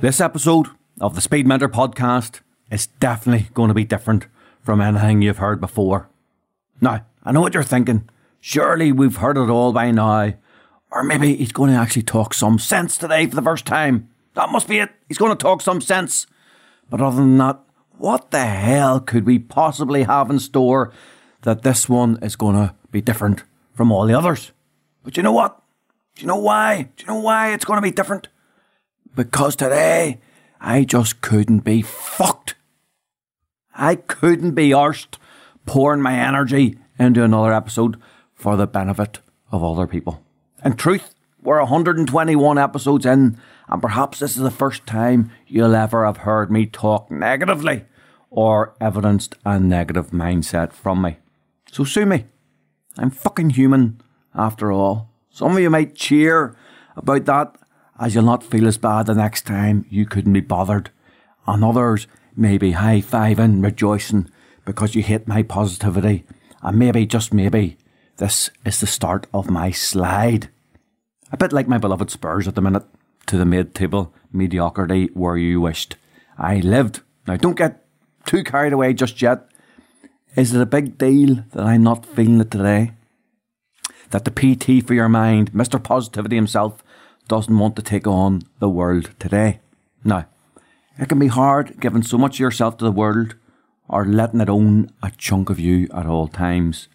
This episode of the Speed Mentor podcast is definitely going to be different from anything you've heard before. Now, I know what you're thinking. Surely we've heard it all by now. Or maybe he's going to actually talk some sense today for the first time. That must be it. He's going to talk some sense. But other than that, what the hell could we possibly have in store that this one is going to be different from all the others? But you know what? Do you know why? Do you know why it's going to be different? Because today, I just couldn't be fucked. I couldn't be arsed pouring my energy into another episode for the benefit of other people. In truth, we're 121 episodes in, and perhaps this is the first time you'll ever have heard me talk negatively or evidenced a negative mindset from me. So sue me. I'm fucking human after all. Some of you might cheer about that as you'll not feel as bad the next time you couldn't be bothered. And others may be high fiving, rejoicing because you hate my positivity. And maybe, just maybe, this is the start of my slide. A bit like my beloved Spurs at the minute, to the mid table mediocrity where you wished I lived. Now, don't get too carried away just yet. Is it a big deal that I'm not feeling it today? That the PT for your mind, Mr. Positivity himself, doesn't want to take on the world today? Now, it can be hard giving so much of yourself to the world or letting it own a chunk of you at all times.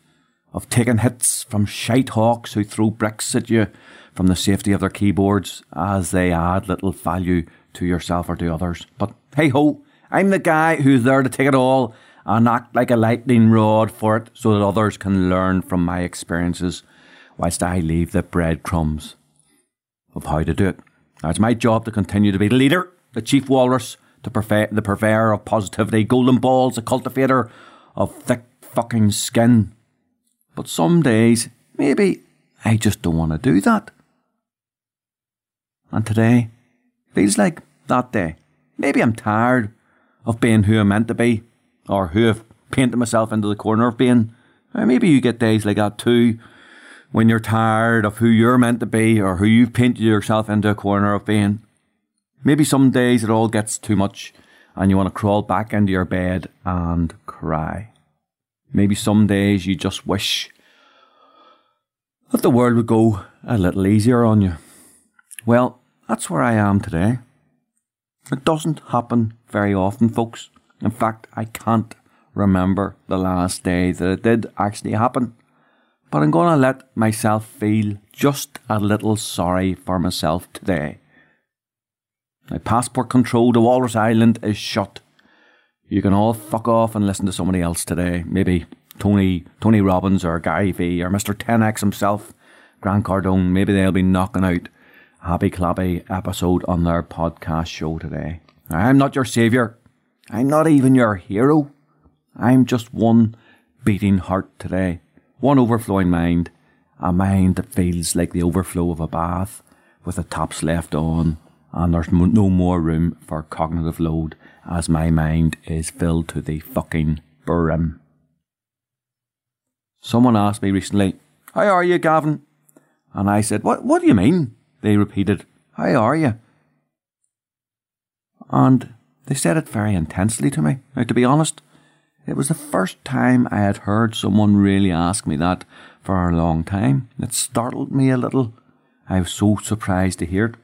Of taking hits from shite hawks who throw bricks at you from the safety of their keyboards as they add little value to yourself or to others. But hey ho, I'm the guy who's there to take it all and act like a lightning rod for it so that others can learn from my experiences whilst I leave the breadcrumbs of how to do it. Now, it's my job to continue to be the leader, the chief walrus, the, purve- the purveyor of positivity, golden balls, the cultivator of thick fucking skin. But some days, maybe I just don't want to do that. And today feels like that day. Maybe I'm tired of being who I'm meant to be, or who I've painted myself into the corner of being. Or maybe you get days like that too, when you're tired of who you're meant to be, or who you've painted yourself into a corner of being. Maybe some days it all gets too much and you want to crawl back into your bed and cry. Maybe some days you just wish that the world would go a little easier on you. Well, that's where I am today. It doesn't happen very often, folks. In fact, I can't remember the last day that it did actually happen. But I'm going to let myself feel just a little sorry for myself today. My passport control to Walrus Island is shut. You can all fuck off and listen to somebody else today. Maybe Tony Tony Robbins or Gary Vee or Mr. 10X himself, Grant Cardone. Maybe they'll be knocking out happy clappy episode on their podcast show today. I'm not your saviour. I'm not even your hero. I'm just one beating heart today. One overflowing mind. A mind that feels like the overflow of a bath with the taps left on and there's no more room for cognitive load as my mind is filled to the fucking brim. Someone asked me recently, How are you, Gavan? And I said, What, what do you mean? They repeated, How are you? And they said it very intensely to me. Now, to be honest, it was the first time I had heard someone really ask me that for a long time. It startled me a little. I was so surprised to hear it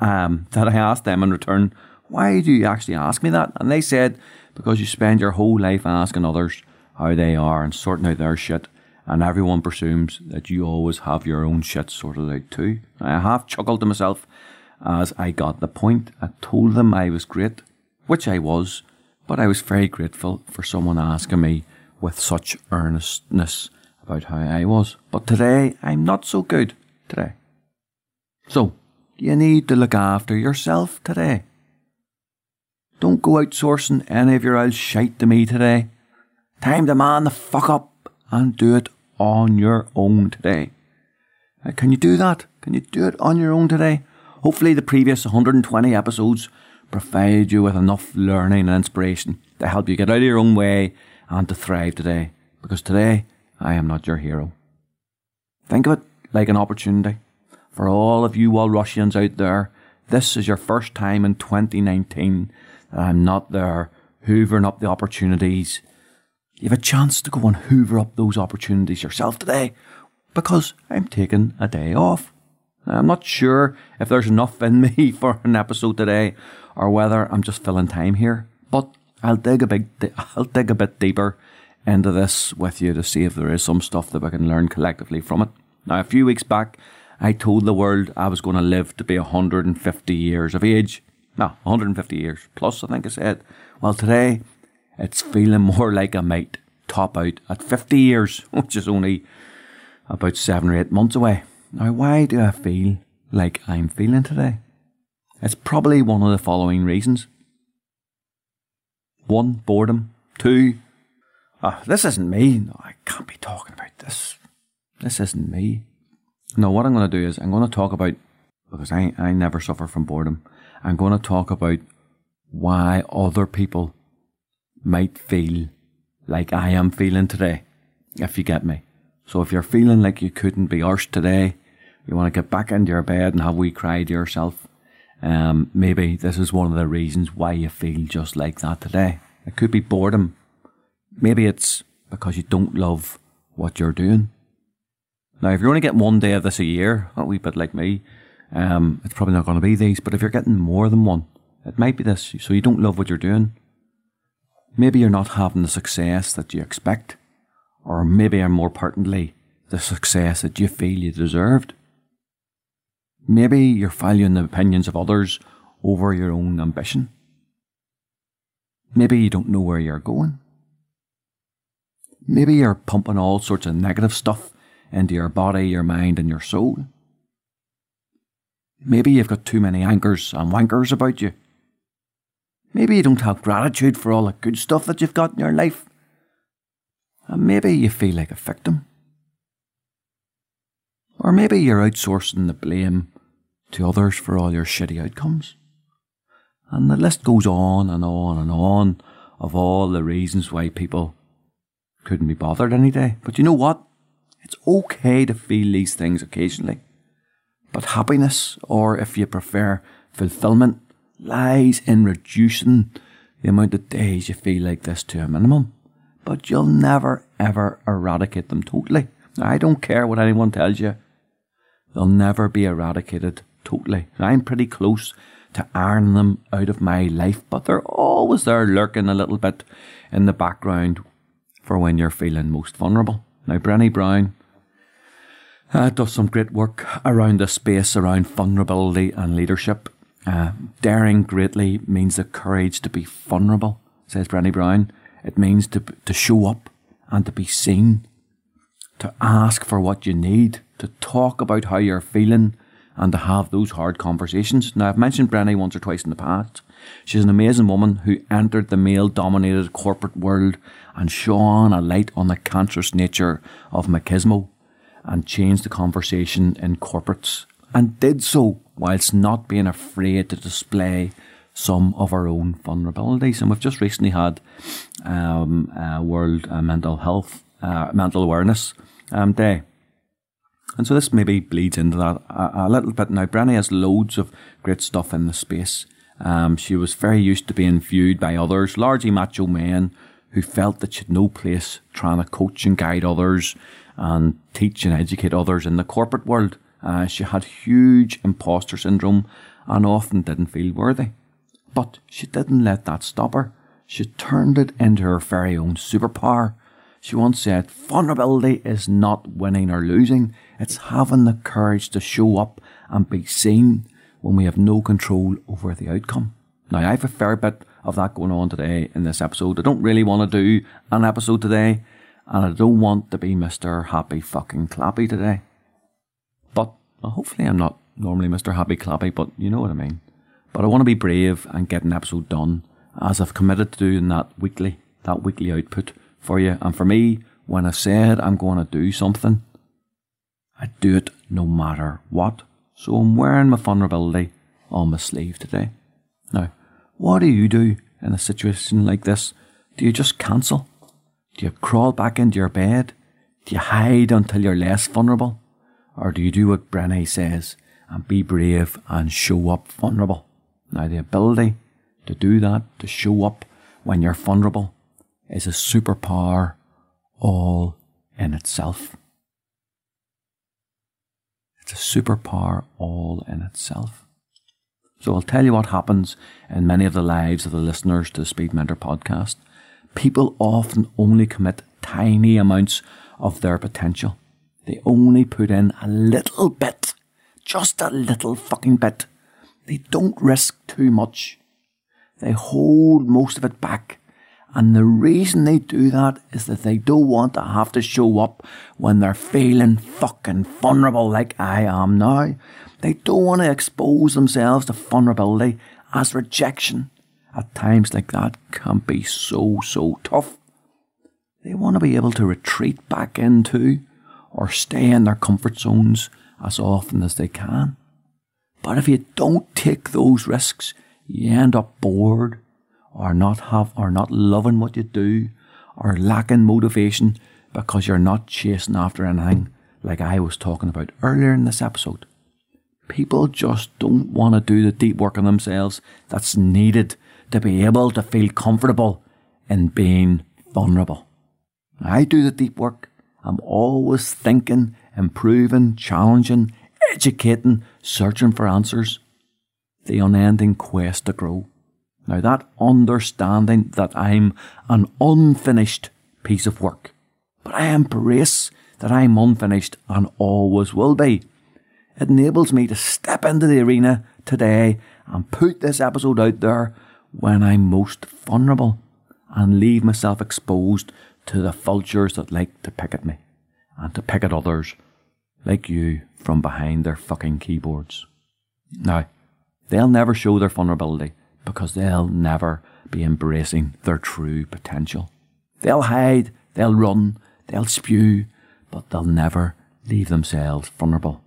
um, that I asked them in return, why do you actually ask me that? And they said, because you spend your whole life asking others how they are and sorting out their shit, and everyone presumes that you always have your own shit sorted out too. I half chuckled to myself as I got the point. I told them I was great, which I was, but I was very grateful for someone asking me with such earnestness about how I was. But today, I'm not so good today. So, you need to look after yourself today. Don't go outsourcing any of your old shite to me today. Time to man the fuck up and do it on your own today. Can you do that? Can you do it on your own today? Hopefully, the previous 120 episodes provide you with enough learning and inspiration to help you get out of your own way and to thrive today. Because today, I am not your hero. Think of it like an opportunity. For all of you Walrushians out there, this is your first time in 2019 I'm not there hoovering up the opportunities. You have a chance to go and hoover up those opportunities yourself today because I'm taking a day off. I'm not sure if there's enough in me for an episode today or whether I'm just filling time here, but I'll dig a big, I'll dig a bit deeper into this with you to see if there is some stuff that we can learn collectively from it. Now, a few weeks back, I told the world I was going to live to be 150 years of age. No, 150 years plus, I think I said. Well, today, it's feeling more like I might top out at 50 years, which is only about seven or eight months away. Now, why do I feel like I'm feeling today? It's probably one of the following reasons. One, boredom. Two, oh, this isn't me. No, I can't be talking about this. This isn't me. No, what I'm going to do is I'm going to talk about, because I, I never suffer from boredom, I'm going to talk about why other people might feel like I am feeling today, if you get me. So if you're feeling like you couldn't be arsed today, you want to get back into your bed and have we to yourself, um, maybe this is one of the reasons why you feel just like that today. It could be boredom. Maybe it's because you don't love what you're doing. Now, if you're only getting one day of this a year, a wee bit like me, um, it's probably not going to be these. But if you're getting more than one, it might be this. So you don't love what you're doing. Maybe you're not having the success that you expect, or maybe, and more importantly, the success that you feel you deserved. Maybe you're valuing the opinions of others over your own ambition. Maybe you don't know where you're going. Maybe you're pumping all sorts of negative stuff into your body, your mind, and your soul. Maybe you've got too many anchors and wankers about you. Maybe you don't have gratitude for all the good stuff that you've got in your life. And maybe you feel like a victim. Or maybe you're outsourcing the blame to others for all your shitty outcomes. And the list goes on and on and on of all the reasons why people couldn't be bothered any day. But you know what? It's okay to feel these things occasionally. But happiness, or if you prefer, fulfillment, lies in reducing the amount of days you feel like this to a minimum. But you'll never ever eradicate them totally. I don't care what anyone tells you. They'll never be eradicated totally. I'm pretty close to ironing them out of my life, but they're always there lurking a little bit in the background for when you're feeling most vulnerable. Now, Brené Brown uh, does some great work around the space around vulnerability and leadership. Uh, daring greatly means the courage to be vulnerable, says Brené Brown. It means to, to show up and to be seen, to ask for what you need, to talk about how you're feeling, and to have those hard conversations. Now, I've mentioned Brené once or twice in the past. She's an amazing woman who entered the male dominated corporate world and shone a light on the cancerous nature of machismo and changed the conversation in corporates and did so whilst not being afraid to display some of our own vulnerabilities. And we've just recently had um, World uh, Mental Health, uh, Mental Awareness um, Day. And so this maybe bleeds into that a, a little bit. Now, Brené has loads of great stuff in the space. Um, she was very used to being viewed by others, largely macho men, who felt that she had no place trying to coach and guide others and teach and educate others in the corporate world. Uh, she had huge imposter syndrome and often didn't feel worthy. But she didn't let that stop her. She turned it into her very own superpower she once said, Vulnerability is not winning or losing, it's having the courage to show up and be seen when we have no control over the outcome. Now, I have a fair bit of that going on today in this episode. I don't really want to do an episode today, and I don't want to be Mr. Happy fucking Clappy today. But well, hopefully, I'm not normally Mr. Happy Clappy, but you know what I mean. But I want to be brave and get an episode done, as I've committed to doing that weekly, that weekly output for you. And for me, when I said I'm going to do something, I do it no matter what. So I'm wearing my vulnerability on my sleeve today. Now, what do you do in a situation like this? Do you just cancel? Do you crawl back into your bed? Do you hide until you're less vulnerable? Or do you do what Brené says and be brave and show up vulnerable? Now, the ability to do that, to show up when you're vulnerable, is a superpower all in itself. It's a superpower all in itself. So I'll tell you what happens in many of the lives of the listeners to the Speed Mentor podcast. People often only commit tiny amounts of their potential. They only put in a little bit, just a little fucking bit. They don't risk too much. They hold most of it back. And the reason they do that is that they don't want to have to show up when they're feeling fucking vulnerable like I am now. They don't want to expose themselves to vulnerability as rejection. At times like that can be so, so tough. They want to be able to retreat back into or stay in their comfort zones as often as they can. But if you don't take those risks, you end up bored or not have or not loving what you do or lacking motivation because you're not chasing after anything like I was talking about earlier in this episode. People just don't want to do the deep work on themselves that's needed to be able to feel comfortable in being vulnerable. I do the deep work. I'm always thinking, improving, challenging, educating, searching for answers. The unending quest to grow. Now, that understanding that I'm an unfinished piece of work, but I embrace that I'm unfinished and always will be. It enables me to step into the arena today and put this episode out there when I'm most vulnerable and leave myself exposed to the vultures that like to pick at me and to pick at others like you from behind their fucking keyboards. Now, they'll never show their vulnerability because they'll never be embracing their true potential. They'll hide, they'll run, they'll spew, but they'll never leave themselves vulnerable.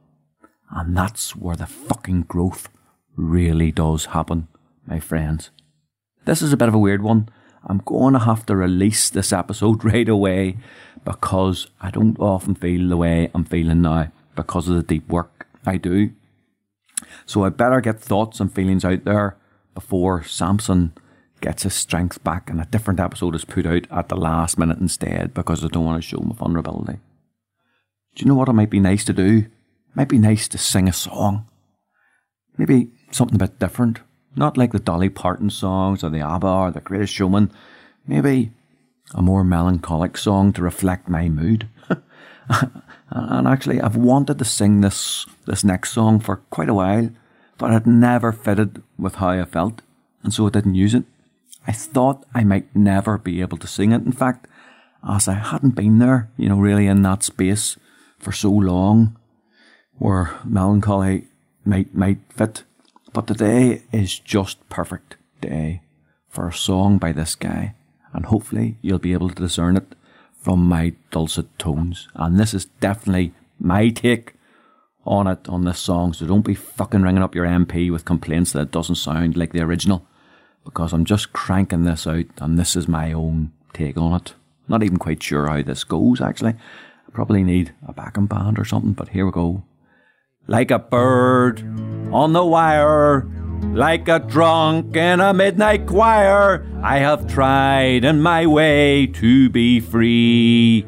And that's where the fucking growth really does happen, my friends. This is a bit of a weird one. I'm going to have to release this episode right away because I don't often feel the way I'm feeling now because of the deep work I do. So I better get thoughts and feelings out there before Samson gets his strength back and a different episode is put out at the last minute instead because I don't want to show my vulnerability. Do you know what it might be nice to do? It might be nice to sing a song. Maybe something a bit different. Not like the Dolly Parton songs or the ABBA or the Greatest Showman. Maybe a more melancholic song to reflect my mood. and actually, I've wanted to sing this, this next song for quite a while, but it never fitted with how I felt, and so I didn't use it. I thought I might never be able to sing it, in fact, as I hadn't been there, you know, really in that space for so long, where melancholy might, might fit. But today is just perfect day for a song by this guy, and hopefully you'll be able to discern it from my dulcet tones. And this is definitely my take on it on this song, so don't be fucking ringing up your MP with complaints that it doesn't sound like the original, because I'm just cranking this out, and this is my own take on it. Not even quite sure how this goes, actually. I probably need a backing band or something, but here we go. Like a bird on the wire, like a drunk in a midnight choir, I have tried in my way to be free.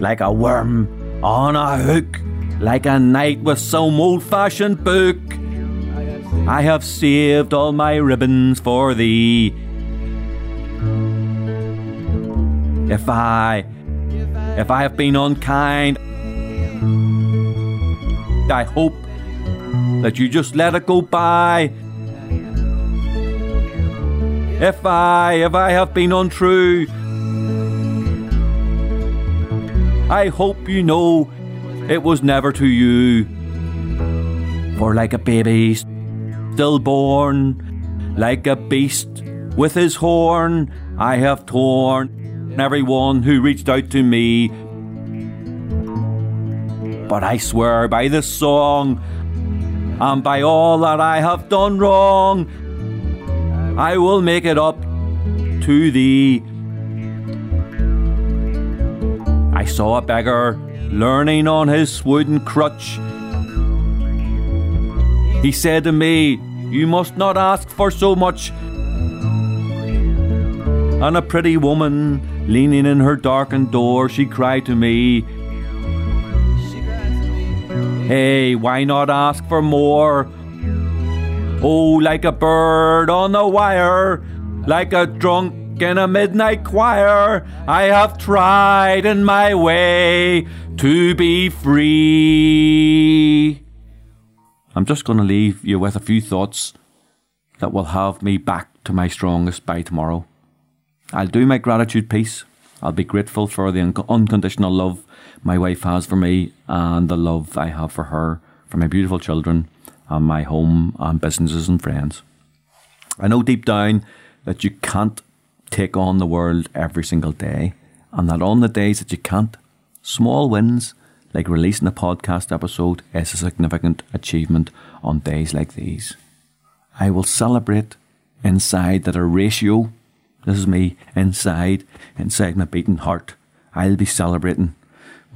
Like a worm on a hook, like a knight with some old fashioned book. I have saved all my ribbons for thee. If I, if I have been unkind, I hope that you just let it go by. If I, if I have been untrue, I hope you know it was never to you. For like a baby stillborn, like a beast with his horn, I have torn everyone who reached out to me. But I swear by this song and by all that I have done wrong, I will make it up to thee. I saw a beggar learning on his wooden crutch. He said to me, You must not ask for so much. And a pretty woman leaning in her darkened door, she cried to me, Hey, why not ask for more? Oh, like a bird on the wire, like a drunk in a midnight choir, I have tried in my way to be free. I'm just going to leave you with a few thoughts that will have me back to my strongest by tomorrow. I'll do my gratitude piece. I'll be grateful for the un- unconditional love my wife has for me and the love I have for her, for my beautiful children, and my home and businesses and friends. I know deep down that you can't take on the world every single day, and that on the days that you can't, small wins like releasing a podcast episode is a significant achievement on days like these. I will celebrate inside that a ratio, this is me, inside, inside my beating heart, I'll be celebrating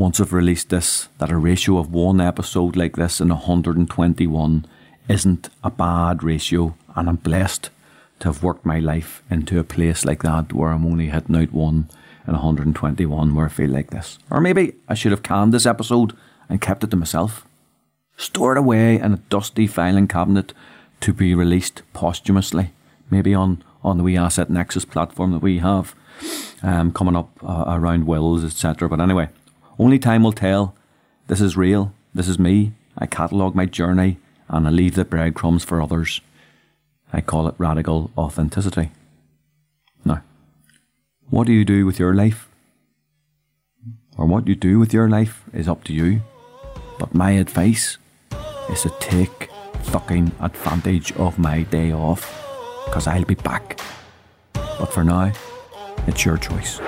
once I've released this that a ratio of one episode like this in 121 isn't a bad ratio, and I'm blessed to have worked my life into a place like that where I'm only hitting out one in 121 where I feel like this. Or maybe I should have canned this episode and kept it to myself. Stored away in a dusty filing cabinet to be released posthumously, maybe on, on the We Asset Nexus platform that we have um, coming up uh, around wills, etc. But anyway, only time will tell. This is real. This is me. I catalogue my journey and I leave the breadcrumbs for others. I call it radical authenticity. Now, what do you do with your life? Or what you do with your life is up to you. But my advice is to take fucking advantage of my day off, because I'll be back. But for now, it's your choice.